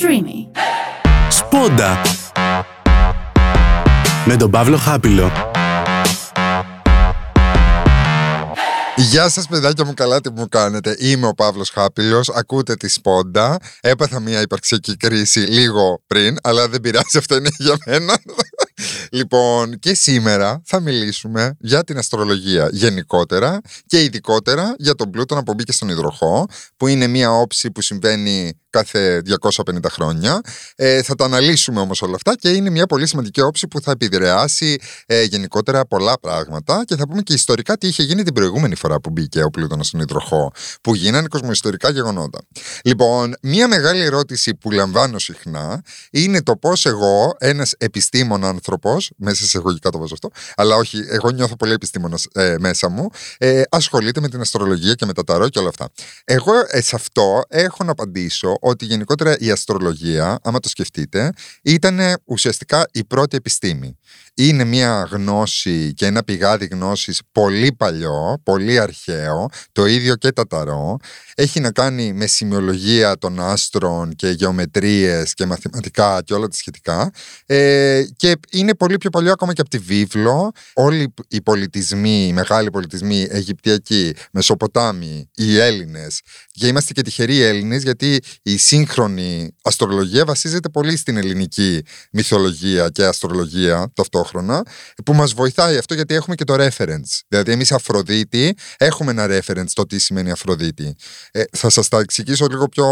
Streamy. Σπόντα με τον Παύλο Χάπιλο. Γεια σας, παιδάκια μου, καλά τι μου κάνετε. Είμαι ο Παύλος Χάπηλος. Ακούτε τη Σπόντα. Έπαθα μια υπαρξιακή κρίση λίγο πριν, αλλά δεν πειράζει, αυτό είναι για μένα. Λοιπόν, και σήμερα θα μιλήσουμε για την αστρολογία γενικότερα και ειδικότερα για τον πλούτονα που μπήκε στον υδροχό, που είναι μια όψη που συμβαίνει κάθε 250 χρόνια. Ε, θα τα αναλύσουμε όμως όλα αυτά και είναι μια πολύ σημαντική όψη που θα επιδρεάσει ε, γενικότερα πολλά πράγματα και θα πούμε και ιστορικά τι είχε γίνει την προηγούμενη φορά που μπήκε ο πλούτονας στον υδροχό, που γίνανε κοσμοϊστορικά γεγονότα. Λοιπόν, μια μεγάλη ερώτηση που λαμβάνω συχνά είναι το πώς εγώ, ένας επιστήμον άνθρωπος, μέσα σε εγωγικά το βάζω αυτό, αλλά όχι, εγώ νιώθω πολύ επιστήμονας ε, μέσα μου, ε, ασχολείται με την αστρολογία και με τα ταρό και όλα αυτά. Εγώ ε, σε αυτό έχω να απαντήσω ότι γενικότερα η αστρολογία, άμα το σκεφτείτε, ήταν ουσιαστικά η πρώτη επιστήμη. Είναι μια γνώση και ένα πηγάδι γνώσης πολύ παλιό, πολύ αρχαίο, το ίδιο και τα ταρό. Έχει να κάνει με σημειολογία των άστρων και γεωμετρίες και μαθηματικά και όλα τα σχετικά. Ε, και είναι πολύ πιο παλιό ακόμα και από τη βίβλο. Όλοι οι πολιτισμοί, οι μεγάλοι πολιτισμοί, Αιγυπτιακοί, Μεσοποτάμοι, οι Έλληνες, και είμαστε και τυχεροί Έλληνες γιατί η σύγχρονη αστρολογία βασίζεται πολύ στην ελληνική μυθολογία και αστρολογία ταυτόχρονα, που μας βοηθάει αυτό γιατί έχουμε και το reference. Δηλαδή, εμείς Αφροδίτη έχουμε ένα reference το τι σημαίνει Αφροδίτη. Ε, θα σας τα εξηγήσω λίγο πιο.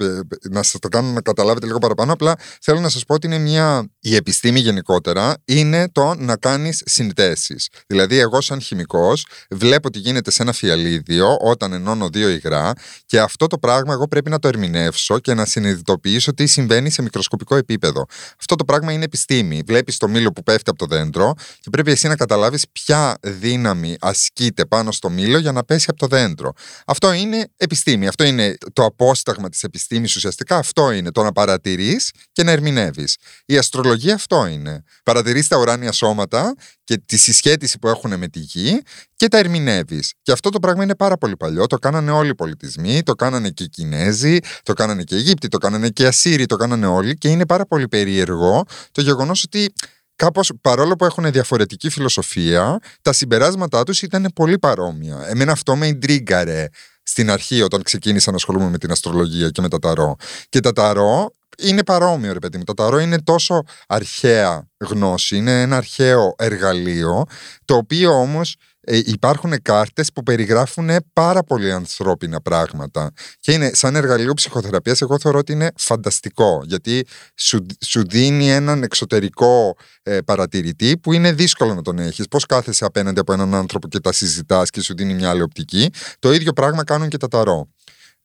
Ε, να σας το κάνω να καταλάβετε λίγο παραπάνω. Απλά θέλω να σας πω ότι είναι μια. Η επιστήμη γενικότερα είναι το να κάνεις συνθέσει. Δηλαδή, εγώ, σαν χημικός, βλέπω τι γίνεται σε ένα φιαλίδιο όταν ενώνω δύο υγρά και αυτό το πράγμα εγώ πρέπει να το ερμηνεύσω και να συνειδητοποιήσω τι συμβαίνει σε μικροσκοπικό επίπεδο. Αυτό το πράγμα είναι επιστήμη. Βλέπεις το μήλο που πέφτει από το δέντρο και πρέπει εσύ να καταλάβεις ποια δύναμη ασκείται πάνω στο μήλο για να πέσει από το δέντρο. Αυτό είναι επιστήμη. Αυτό είναι το απόσταγμα της επιστήμης ουσιαστικά. Αυτό είναι το να παρατηρείς και να ερμηνεύεις. Η αστρολογία αυτό είναι. Παρατηρείς τα ουράνια σώματα και τη συσχέτιση που έχουν με τη γη και τα ερμηνεύεις. Και αυτό το πράγμα είναι πάρα πολύ παλιό. Το κάνανε όλοι οι πολιτισμοί, το κάνανε και οι Κινέζοι, το κάνανε και οι Αιγύπτιοι, το κάνανε και οι Ασσύριοι, το κάνανε όλοι. Και είναι πάρα πολύ περίεργο το γεγονός ότι κάπως παρόλο που έχουν διαφορετική φιλοσοφία, τα συμπεράσματά τους ήταν πολύ παρόμοια. Εμένα αυτό με εντρίγκαρε στην αρχή όταν ξεκίνησα να ασχολούμαι με την αστρολογία και με τα ταρό. Και τα ταρό είναι παρόμοιο ρε παιδί μου. Το ταρό είναι τόσο αρχαία γνώση, είναι ένα αρχαίο εργαλείο, το οποίο όμως ε, υπάρχουν κάρτες που περιγράφουν πάρα πολύ ανθρώπινα πράγματα και είναι σαν εργαλείο ψυχοθεραπείας εγώ θεωρώ ότι είναι φανταστικό γιατί σου, σου δίνει έναν εξωτερικό ε, παρατηρητή που είναι δύσκολο να τον έχεις. Πώς κάθεσαι απέναντι από έναν άνθρωπο και τα συζητάς και σου δίνει μια άλλη οπτική. Το ίδιο πράγμα κάνουν και τα ταρό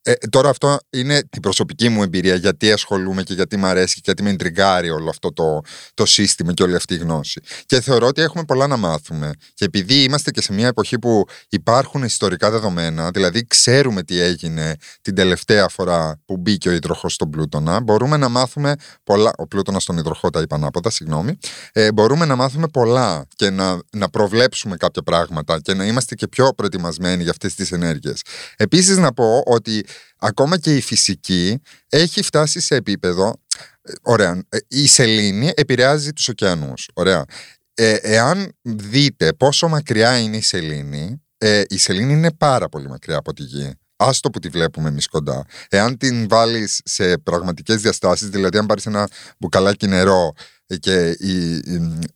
ε, τώρα αυτό είναι η προσωπική μου εμπειρία γιατί ασχολούμαι και γιατί μου αρέσει και γιατί με εντριγκάρει όλο αυτό το, το σύστημα και όλη αυτή η γνώση. Και θεωρώ ότι έχουμε πολλά να μάθουμε. Και επειδή είμαστε και σε μια εποχή που υπάρχουν ιστορικά δεδομένα, δηλαδή ξέρουμε τι έγινε την τελευταία φορά που μπήκε ο υδροχός στον Πλούτονα, μπορούμε να μάθουμε πολλά. Ο Πλούτονας στον υδροχό τα είπα ανάποδα, συγγνώμη. Ε, μπορούμε να μάθουμε πολλά και να, να προβλέψουμε κάποια πράγματα και να είμαστε και πιο προετοιμασμένοι για αυτές τις ενέργειες. Επίσης να πω ότι ακόμα και η φυσική έχει φτάσει σε επίπεδο. Ε, ωραία, ε, η σελήνη επηρεάζει τους ωκεανούς. Ωραία. Ε, εάν δείτε πόσο μακριά είναι η σελήνη, ε, η σελήνη είναι πάρα πολύ μακριά από τη γη. Άστο που τη βλέπουμε εμείς κοντά. Εάν την βάλεις σε πραγματικές διαστάσεις, δηλαδή αν πάρεις ένα μπουκαλάκι νερό και η,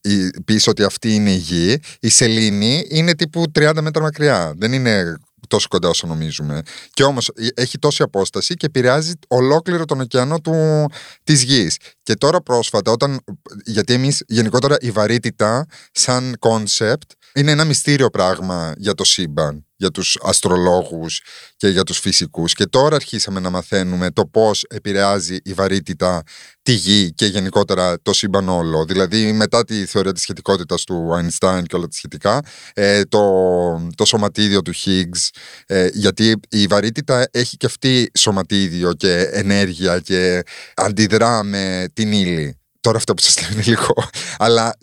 η, πεις ότι αυτή είναι η γη, η σελήνη είναι τύπου 30 μέτρα μακριά. Δεν είναι τόσο κοντά όσο νομίζουμε. Και όμως ε, έχει τόση απόσταση και επηρεάζει ολόκληρο τον ωκεανό του, της γης. Και τώρα πρόσφατα, όταν, γιατί εμείς γενικότερα η βαρύτητα σαν κόνσεπτ είναι ένα μυστήριο πράγμα για το σύμπαν για τους αστρολόγους και για τους φυσικούς και τώρα αρχίσαμε να μαθαίνουμε το πώς επηρεάζει η βαρύτητα τη γη και γενικότερα το σύμπαν όλο. Δηλαδή μετά τη θεωρία της σχετικότητας του Einstein και όλα τα σχετικά, ε, το, το σωματίδιο του Higgs, ε, γιατί η βαρύτητα έχει και αυτή σωματίδιο και ενέργεια και αντιδρά με την ύλη. Τώρα αυτό που σας λέω είναι λίγο. Αλλά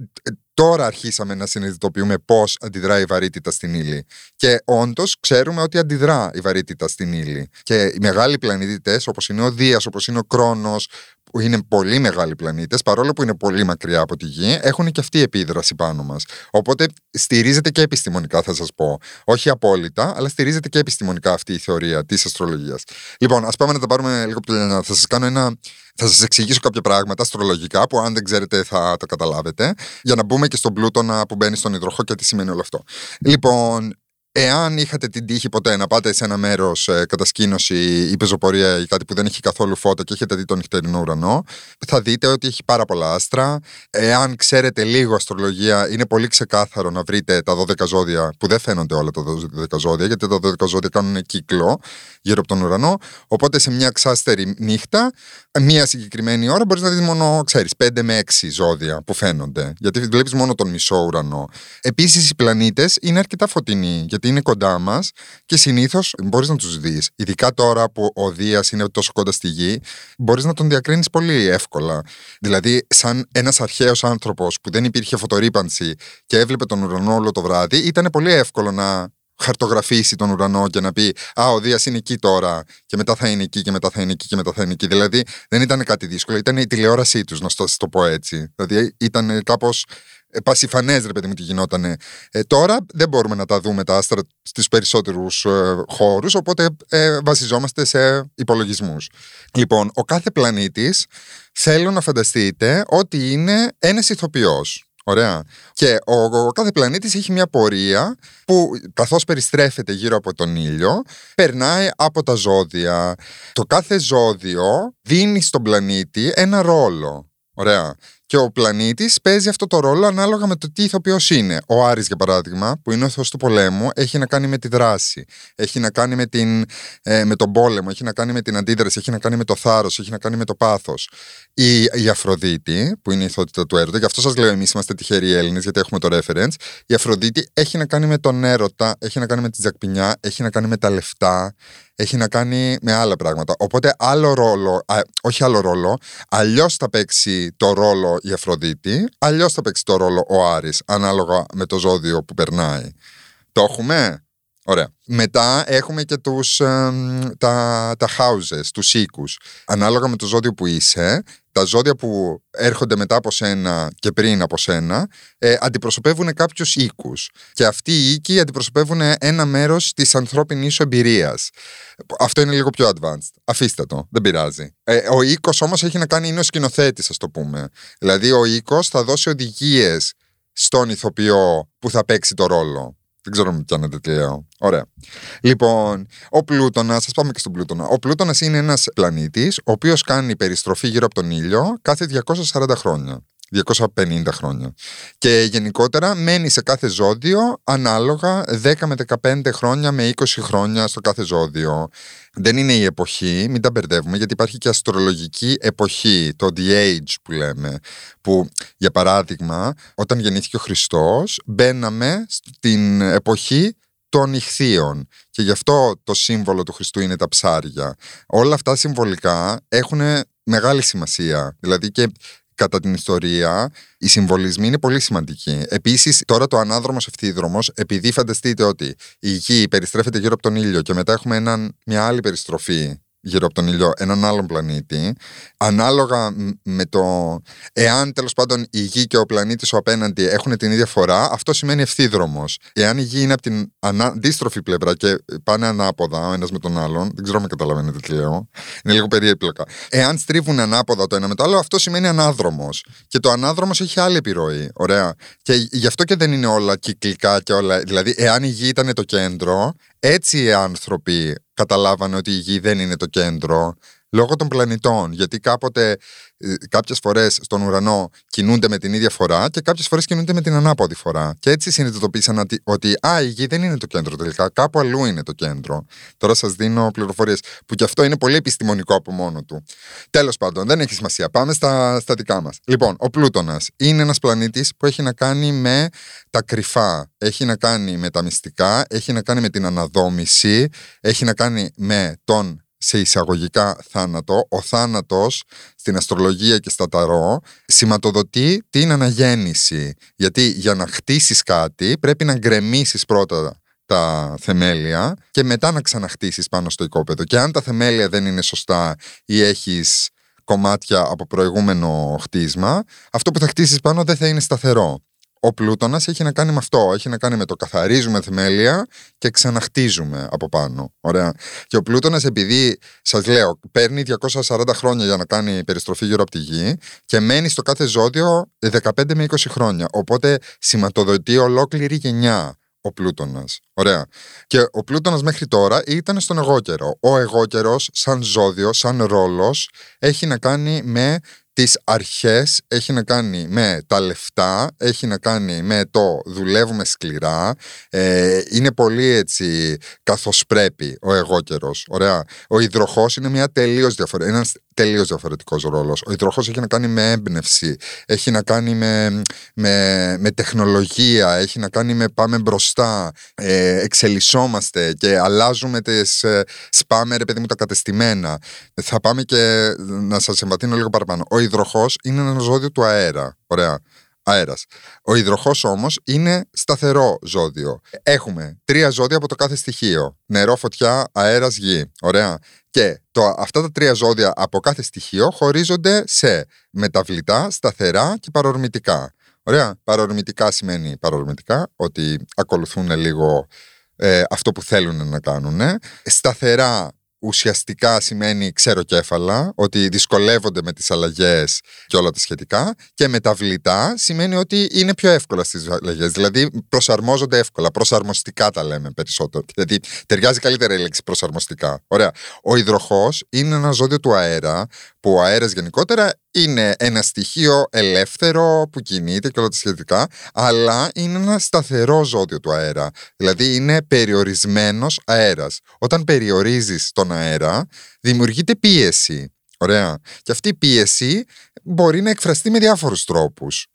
Τώρα αρχίσαμε να συνειδητοποιούμε πώς αντιδρά η βαρύτητα στην ύλη. Και όντως ξέρουμε ότι αντιδρά η βαρύτητα στην ύλη. Και οι μεγάλοι πλανήτε, όπως είναι ο Δίας, όπως είναι ο Κρόνος, που είναι πολύ μεγάλοι πλανήτες, παρόλο που είναι πολύ μακριά από τη Γη, έχουν και αυτή επίδραση πάνω μας. Οπότε στηρίζεται και επιστημονικά, θα σας πω. Όχι απόλυτα, αλλά στηρίζεται και επιστημονικά αυτή η θεωρία της αστρολογίας. Λοιπόν, ας πάμε να τα πάρουμε λίγο πιο Θα σας κάνω ένα. Θα σας εξηγήσω κάποια πράγματα αστρολογικά που, αν δεν ξέρετε, θα τα καταλάβετε. Για να μπούμε και στον πλούτονα που μπαίνει στον υδροχό και τι σημαίνει όλο αυτό. Λοιπόν, Εάν είχατε την τύχη ποτέ να πάτε σε ένα μέρος ε, κατασκήνωση ή πεζοπορία ή κάτι που δεν έχει καθόλου φώτα και έχετε δει τον νυχτερινό ουρανό, θα δείτε ότι έχει πάρα πολλά άστρα. Εάν ξέρετε λίγο αστρολογία, είναι πολύ ξεκάθαρο να βρείτε τα 12 ζώδια που δεν φαίνονται όλα τα 12 ζώδια, γιατί τα 12 ζώδια κάνουν κύκλο γύρω από τον ουρανό. Οπότε σε μια ξάστερη νύχτα, μία συγκεκριμένη ώρα, μπορείς να δεις μόνο, ξέρεις, 5 με 6 ζώδια που φαίνονται. Γιατί βλέπεις μόνο τον μισό ουρανό. Επίσης, οι πλανήτες είναι αρκετά φωτεινοί, γιατί είναι κοντά μας και συνήθως μπορείς να τους δεις. Ειδικά τώρα που ο Δίας είναι τόσο κοντά στη γη, μπορείς να τον διακρίνεις πολύ εύκολα. Δηλαδή, σαν ένας αρχαίος άνθρωπος που δεν υπήρχε φωτορύπανση και έβλεπε τον ουρανό όλο το βράδυ, ήταν πολύ εύκολο να χαρτογραφήσει τον ουρανό και να πει Α, ο Δίας είναι εκεί τώρα, και μετά θα είναι εκεί, και μετά θα είναι εκεί, και μετά θα είναι εκεί. Δηλαδή δεν ήταν κάτι δύσκολο, ήταν η τηλεόρασή τους, να το πω έτσι. Δηλαδή ήταν κάπως ε, πασιφανές, ρε παιδί μου, τι γινότανε. Ε, τώρα δεν μπορούμε να τα δούμε τα άστρα στου περισσότερους ε, χώρους, οπότε ε, βασιζόμαστε σε υπολογισμούς. Λοιπόν, ο κάθε πλανήτης θέλω να φανταστείτε ότι είναι ένας ηθοποιός. Ωραία. Και ο, ο κάθε πλανήτης έχει μια πορεία που καθώς περιστρέφεται γύρω από τον ήλιο, περνάει από τα ζώδια. Το κάθε ζώδιο δίνει στον πλανήτη ένα ρόλο. Ωραία. Και ο πλανήτης παίζει αυτό το ρόλο ανάλογα με το τι ηθοποιός είναι. Ο Άρης, για παράδειγμα, που είναι ο θεός του πολέμου, έχει να κάνει με τη δράση. Έχει να κάνει με, την, ε, με τον πόλεμο, έχει να κάνει με την αντίδραση, έχει να κάνει με το θάρρος, έχει να κάνει με το πάθος. Η, η Αφροδίτη, που είναι η ηθότητα του έρωτα, γι' αυτό σας λέω εμείς είμαστε τυχεροί Έλληνες, γιατί έχουμε το reference. Η Αφροδίτη έχει να κάνει με τον έρωτα, έχει να κάνει με τη ζακπινιά, έχει να κάνει με τα λεφτά, έχει να κάνει με άλλα πράγματα. Οπότε άλλο ρόλο, όχι άλλο ρόλο, αλλιώς θα παίξει το ρόλο η Αφροδίτη, αλλιώς θα παίξει το ρόλο ο Άρης, ανάλογα με το ζώδιο που περνάει. Το έχουμε; Ωραία. Μετά έχουμε και τους, τα, τα houses, τους οίκους. Ανάλογα με το ζώδιο που είσαι, τα ζώδια που έρχονται μετά από σένα και πριν από σένα ε, αντιπροσωπεύουν κάποιους οίκους. Και αυτοί οι οίκοι αντιπροσωπεύουν ένα μέρος της ανθρώπινης σου εμπειρίας. Αυτό είναι λίγο πιο advanced. Αφήστε το, δεν πειράζει. Ε, ο οίκος όμως έχει να κάνει, είναι ο σκηνοθέτης, ας το πούμε. Δηλαδή ο οίκος θα δώσει οδηγίες στον ηθοποιό που θα παίξει το ρόλο. Δεν ξέρω αν πιάνετε τι λέω. Ωραία. Λοιπόν, ο Πλούτονα, ας πάμε και στον Πλούτονα. Ο Πλούτονα είναι ένας πλανήτης, ο οποίος κάνει περιστροφή γύρω από τον ήλιο κάθε 240 χρόνια. 250 χρόνια. Και γενικότερα μένει σε κάθε ζώδιο ανάλογα 10 με 15 χρόνια με 20 χρόνια στο κάθε ζώδιο. Δεν είναι η εποχή, μην τα μπερδεύουμε, γιατί υπάρχει και αστρολογική εποχή, το The Age που λέμε. Που, για παράδειγμα, όταν γεννήθηκε ο Χριστός, μπαίναμε στην εποχή των ηχθείων. Και γι' αυτό το σύμβολο του Χριστού είναι τα ψάρια. Όλα αυτά συμβολικά έχουν μεγάλη σημασία. Δηλαδή και κατά την ιστορία, οι συμβολισμοί είναι πολύ σημαντικοί. Επίσης, τώρα το ανάδρομος ευθύδρομο, επειδή φανταστείτε ότι η γη περιστρέφεται γύρω από τον ήλιο και μετά έχουμε έναν, μια άλλη περιστροφή γύρω από τον ήλιο έναν άλλον πλανήτη, ανάλογα με το εάν τέλος πάντων η γη και ο πλανήτης ο απέναντι έχουν την ίδια φορά, αυτό σημαίνει ευθύδρομος. Εάν η γη είναι από την αντίστροφη πλευρά και πάνε ανάποδα ο ένας με τον άλλον, δεν ξέρω αν καταλαβαίνετε τι λέω, είναι λίγο περίπλοκα. Εάν στρίβουν ανάποδα το ένα με το άλλο, αυτό σημαίνει ανάδρομος. Και το ανάδρομος έχει άλλη επιρροή. Ωραία. Και γι' αυτό και δεν είναι όλα κυκλικά και όλα. Δηλαδή, εάν η γη ήταν το κέντρο, έτσι οι άνθρωποι καταλάβανε ότι η γη δεν είναι το κέντρο λόγω των πλανητών. Γιατί κάποτε, ε, κάποιες φορές στον ουρανό κινούνται με την ίδια φορά και κάποιες φορές κινούνται με την ανάποδη φορά. Και έτσι συνειδητοποίησαν ότι, ότι α, η γη δεν είναι το κέντρο τελικά. Κάπου αλλού είναι το κέντρο. Τώρα σας δίνω πληροφορίες που και αυτό είναι πολύ επιστημονικό από μόνο του. Τέλος πάντων, δεν έχει σημασία. Πάμε στα, στα δικά μας. Λοιπόν, ο Πλούτονας είναι ένας πλανήτης που έχει να κάνει με τα κρυφά. Έχει να κάνει με τα μυστικά. Έχει να κάνει με την αναδόμηση. Έχει να κάνει με τον σε εισαγωγικά θάνατο, ο θάνατος στην αστρολογία και στα ταρό σηματοδοτεί την αναγέννηση. Γιατί για να χτίσεις κάτι πρέπει να γκρεμίσεις πρώτα τα θεμέλια και μετά να ξαναχτίσεις πάνω στο οικόπεδο. Και αν τα θεμέλια δεν είναι σωστά ή έχεις κομμάτια από προηγούμενο χτίσμα, αυτό που θα χτίσεις πάνω δεν θα είναι σταθερό. Ο πλούτονας έχει να κάνει με αυτό. Έχει να κάνει με το καθαρίζουμε θεμέλια και ξαναχτίζουμε από πάνω. Ωραία. Και ο πλούτονας επειδή, σας λέω, παίρνει 240 χρόνια για να κάνει περιστροφή γύρω από τη γη και μένει στο κάθε ζώδιο 15 με 20 χρόνια. Οπότε σηματοδοτεί ολόκληρη γενιά ο Πλούτονας. Ωραία. Και ο Πλούτονας μέχρι τώρα ήταν στον εγώ καιρό. Ο εγώ καιρός, σαν ζώδιο, σαν ρόλος, έχει να κάνει με τις αρχές έχει να κάνει με τα λεφτά, έχει να κάνει με το δουλεύουμε σκληρά, ε, είναι πολύ έτσι καθώς πρέπει ο εγώ καιρός. Ωραία. Ο υδροχός είναι μια τελείως διαφορετική, ένας τελείως διαφορετικός ρόλος. Ο υδροχός έχει να κάνει με έμπνευση, έχει να κάνει με, με, με τεχνολογία, έχει να κάνει με πάμε μπροστά, ε, εξελισσόμαστε και αλλάζουμε τις, ε, σπάμε ρε παιδί μου τα κατεστημένα. Θα πάμε και να σας εμπατύνω λίγο παραπάνω. Ο υδροχό είναι ένα ζώδιο του αέρα. Ωραία. Αέρας. Ο υδροχός όμως είναι σταθερό ζώδιο. Έχουμε τρία ζώδια από το κάθε στοιχείο. Νερό, φωτιά, αέρας, γη. Ωραία. Και το, αυτά τα τρία ζώδια από κάθε στοιχείο χωρίζονται σε μεταβλητά, σταθερά και παρορμητικά. Ωραία. Παρορμητικά σημαίνει παρορμητικά, ότι ακολουθούν λίγο ε, αυτό που θέλουν να κάνουν. Σταθερά ουσιαστικά σημαίνει ξεροκέφαλα, ότι δυσκολεύονται με τις αλλαγές και όλα τα σχετικά και μεταβλητά σημαίνει ότι είναι πιο εύκολα στις αλλαγές, δηλαδή προσαρμόζονται εύκολα, προσαρμοστικά τα λέμε περισσότερο, δηλαδή ταιριάζει καλύτερα η λέξη προσαρμοστικά. Ωραία. Ο υδροχός είναι ένα ζώδιο του αέρα, που ο αέρας γενικότερα είναι ένα στοιχείο ελεύθερο που κινείται και όλα τα σχετικά, αλλά είναι ένα σταθερό ζώδιο του αέρα. Δηλαδή είναι περιορισμένος αέρας. Όταν περιορίζεις τον αέρα, δημιουργείται πίεση. Ωραία. Και αυτή η πίεση μπορεί να εκφραστεί με διάφορους τρόπους.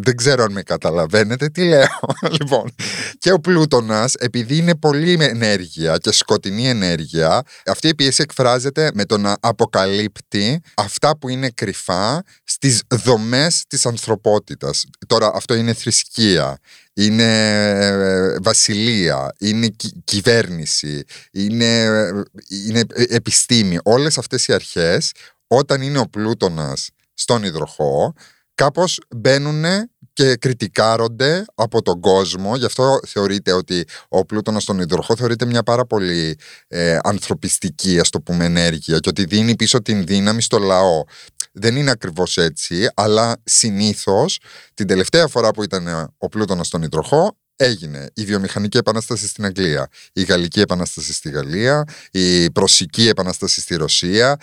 Δεν ξέρω αν με καταλαβαίνετε τι λέω. λοιπόν, και ο Πλούτονας, επειδή είναι πολύ ενέργεια και σκοτεινή ενέργεια, αυτή η πίεση εκφράζεται με το να αποκαλύπτει αυτά που είναι κρυφά στις δομές της ανθρωπότητας. Τώρα αυτό είναι θρησκεία, είναι ε, βασιλεία, είναι κυβέρνηση, είναι, είναι επιστήμη. Όλες αυτές οι αρχές, όταν είναι ο Πλούτονας στον υδροχό, κάπως μπαίνουν και κριτικάρονται από τον κόσμο. Γι' αυτό θεωρείται ότι ο Πλούτονας στον υδροχό θεωρείται μια πάρα πολύ ε, ανθρωπιστική ας το πούμε ενέργεια και ότι δίνει πίσω την δύναμη στο λαό. Δεν είναι ακριβώς έτσι, αλλά συνήθως την τελευταία φορά που ήταν ο Πλούτονας στον υδροχό έγινε η βιομηχανική επανάσταση στην Αγγλία, η γαλλική επανάσταση στη Γαλλία, η προσική επανάσταση στη Ρωσία.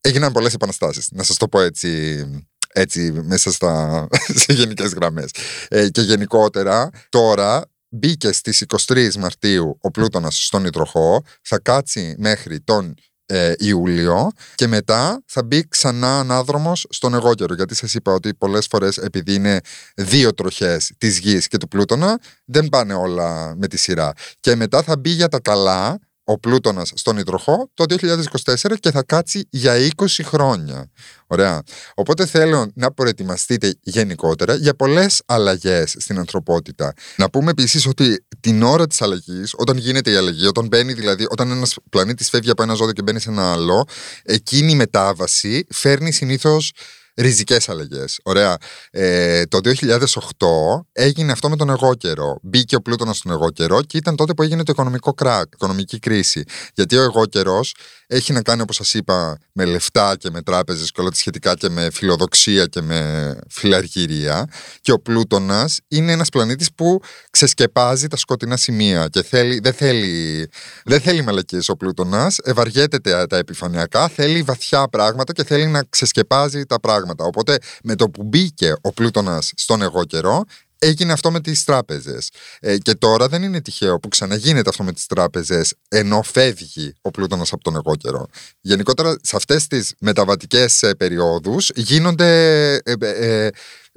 Έγιναν πολλές επαναστάσεις, να σας το πω έτσι έτσι μέσα στα, σε γενικές γραμμές. Ε, και γενικότερα τώρα μπήκε στις 23 Μαρτίου ο Πλούτονας στον Ιτροχό, θα κάτσει μέχρι τον ε, Ιούλιο και μετά θα μπει ξανά ανάδρομος στον εγώκερο γιατί σας είπα ότι πολλές φορές επειδή είναι δύο τροχές της γης και του Πλούτονα δεν πάνε όλα με τη σειρά και μετά θα μπει για τα καλά ο Πλούτονας στον υδροχό το 2024 και θα κάτσει για 20 χρόνια. Ωραία. Οπότε θέλω να προετοιμαστείτε γενικότερα για πολλές αλλαγές στην ανθρωπότητα. Να πούμε επίσης ότι την ώρα της αλλαγής, όταν γίνεται η αλλαγή, όταν μπαίνει δηλαδή, όταν ένας πλανήτης φεύγει από ένα ζώδιο και μπαίνει σε ένα άλλο, εκείνη η μετάβαση φέρνει συνήθως ριζικές αλλαγές. Ωραία. Ε, το 2008 έγινε αυτό με τον εγώ καιρό. Μπήκε ο πλούτονας στον εγώ καιρό και ήταν τότε που έγινε το οικονομικό κράκ, οικονομική κρίση. Γιατί ο εγώ καιρός έχει να κάνει, όπως σας είπα, με λεφτά και με τράπεζες και όλα τα σχετικά και με φιλοδοξία και με φιλαργυρία. Και ο πλούτονας είναι ένας πλανήτης που ξεσκεπάζει τα σκοτεινά σημεία και θέλει, δεν θέλει, δεν θέλει μαλακίες ο πλούτονας, ευαργέται τα επιφανειακά, θέλει βαθιά πράγματα και θέλει να ξεσκεπάζει τα πράγματα πράγματα. Οπότε με το που μπήκε ο πλούτονα στον εγώ καιρό, έγινε αυτό με τις τράπεζες. Ε, και τώρα δεν είναι τυχαίο που ξαναγίνεται αυτό με τις τράπεζες ενώ φεύγει ο πλούτονας από τον εγώ καιρό. Γενικότερα σε αυτές τις μεταβατικές ε, περιόδους γίνονται ε, ε, ε,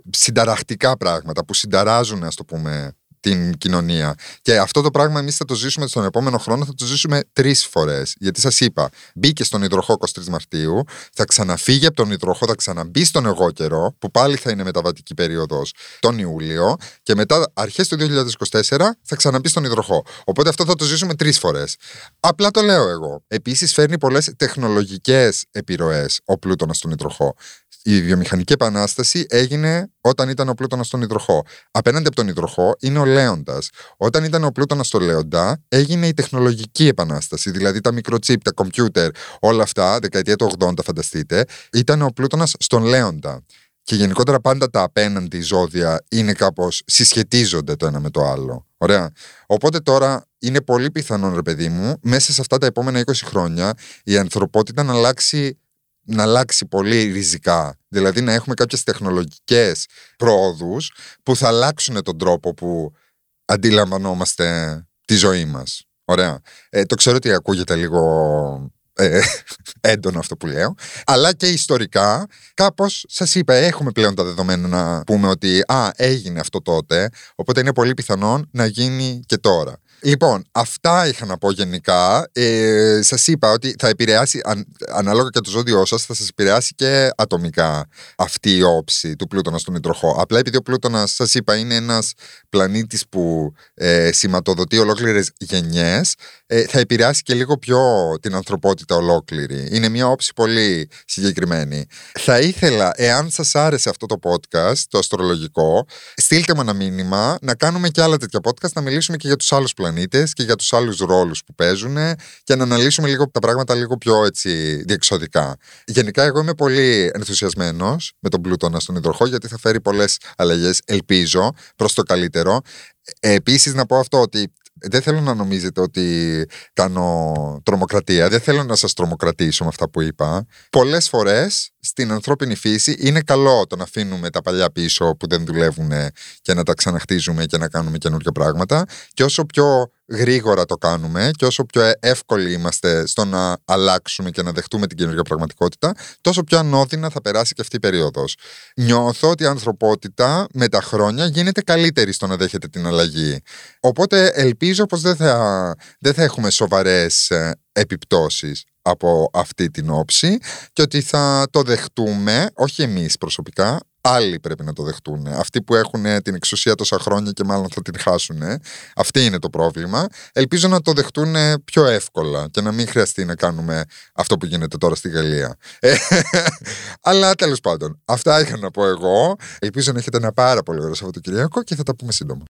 συνταραχτικά πράγματα που συνταράζουν ας το πούμε την κοινωνία. Και αυτό το πράγμα εμείς θα το ζήσουμε στον επόμενο χρόνο, θα το ζήσουμε τρεις φορές. Γιατί σας είπα, μπήκε στον υδροχό 23 Μαρτίου, θα ξαναφύγει από τον υδροχό, θα ξαναμπεί στον εγώ καιρό, που πάλι θα είναι μεταβατική περίοδος τον Ιούλιο, και μετά αρχές του 2024 θα ξαναμπεί στον υδροχό. Οπότε αυτό θα το ζήσουμε τρεις φορές. Απλά το λέω εγώ. Επίσης φέρνει πολλές τεχνολογικές επιρροές ο Πλούτονα στον υδροχό. Η βιομηχανική επανάσταση έγινε όταν ήταν ο Πλούτονα στον υδροχό. Απέναντι από τον υδροχό είναι ο Λέοντας. Όταν ήταν ο Πλούτονα στο Λέοντα, έγινε η τεχνολογική επανάσταση. Δηλαδή τα μικροτσίπ, τα κομπιούτερ, όλα αυτά, δεκαετία του 80, φανταστείτε, ήταν ο Πλούτονα στον Λέοντα. Και γενικότερα πάντα τα απέναντι ζώδια είναι κάπως συσχετίζονται το ένα με το άλλο. Ωραία. Οπότε τώρα είναι πολύ πιθανόν, ρε παιδί μου, μέσα σε αυτά τα επόμενα 20 χρόνια η ανθρωπότητα να αλλάξει να αλλάξει πολύ ριζικά. Δηλαδή να έχουμε κάποιες τεχνολογικές πρόοδους που θα αλλάξουν τον τρόπο που αντιλαμβανόμαστε τη ζωή μας. Ωραία. Ε, το ξέρω ότι ακούγεται λίγο ε, έντονο αυτό που λέω. Αλλά και ιστορικά, κάπως σας είπα, έχουμε πλέον τα δεδομένα να πούμε ότι α, έγινε αυτό τότε, οπότε είναι πολύ πιθανόν να γίνει και τώρα. Λοιπόν, αυτά είχα να πω γενικά. Ε, σας είπα ότι θα επηρεάσει, αν, ανάλογα και το ζώδιό σας, θα σας επηρεάσει και ατομικά αυτή η όψη του πλούτονα στον υδροχό. Απλά επειδή ο πλούτονα, σας είπα, είναι ένας πλανήτης που ε, σηματοδοτεί ολόκληρες γενιές, ε, θα επηρεάσει και λίγο πιο την ανθρωπότητα ολόκληρη. Είναι μια όψη πολύ συγκεκριμένη. Θα ήθελα, εάν σας άρεσε αυτό το podcast, το αστρολογικό, στείλτε μου ένα μήνυμα να κάνουμε και άλλα τέτοια podcast, να μιλήσουμε και για τους άλλους πλανήτε και για τους άλλους ρόλους που παίζουν και να αναλύσουμε λίγο τα πράγματα λίγο πιο έτσι διεξοδικά. Γενικά εγώ είμαι πολύ ενθουσιασμένος με τον Πλούτονα στον υδροχό γιατί θα φέρει πολλές αλλαγές, ελπίζω, προς το καλύτερο. Ε, επίσης να πω αυτό ότι δεν θέλω να νομίζετε ότι κάνω τρομοκρατία. Δεν θέλω να σας τρομοκρατήσω με αυτά που είπα. Πολλές φορές στην ανθρώπινη φύση είναι καλό το να αφήνουμε τα παλιά πίσω που δεν δουλεύουν και να τα ξαναχτίζουμε και να κάνουμε καινούργια πράγματα. Και όσο πιο γρήγορα το κάνουμε και όσο πιο εύκολοι είμαστε στο να αλλάξουμε και να δεχτούμε την καινούργια πραγματικότητα, τόσο πιο ανώδυνα θα περάσει και αυτή η περίοδος. Νιώθω ότι η ανθρωπότητα με τα χρόνια γίνεται καλύτερη στο να δέχεται την αλλαγή. Οπότε ελπίζω πως δεν θα, δεν θα έχουμε σοβαρές ε, επιπτώσεις από αυτή την όψη και ότι θα το δεχτούμε, όχι εμείς προσωπικά, άλλοι πρέπει να το δεχτούν. Αυτοί που έχουν την εξουσία τόσα χρόνια και μάλλον θα την χάσουν. Αυτή είναι το πρόβλημα. Ελπίζω να το δεχτούν πιο εύκολα και να μην χρειαστεί να κάνουμε αυτό που γίνεται τώρα στη Γαλλία. Ε, αλλά τέλος πάντων, αυτά είχα να πω εγώ. Ελπίζω να έχετε ένα πάρα πολύ ωραίο Σαββατοκυριακό και θα τα πούμε σύντομα.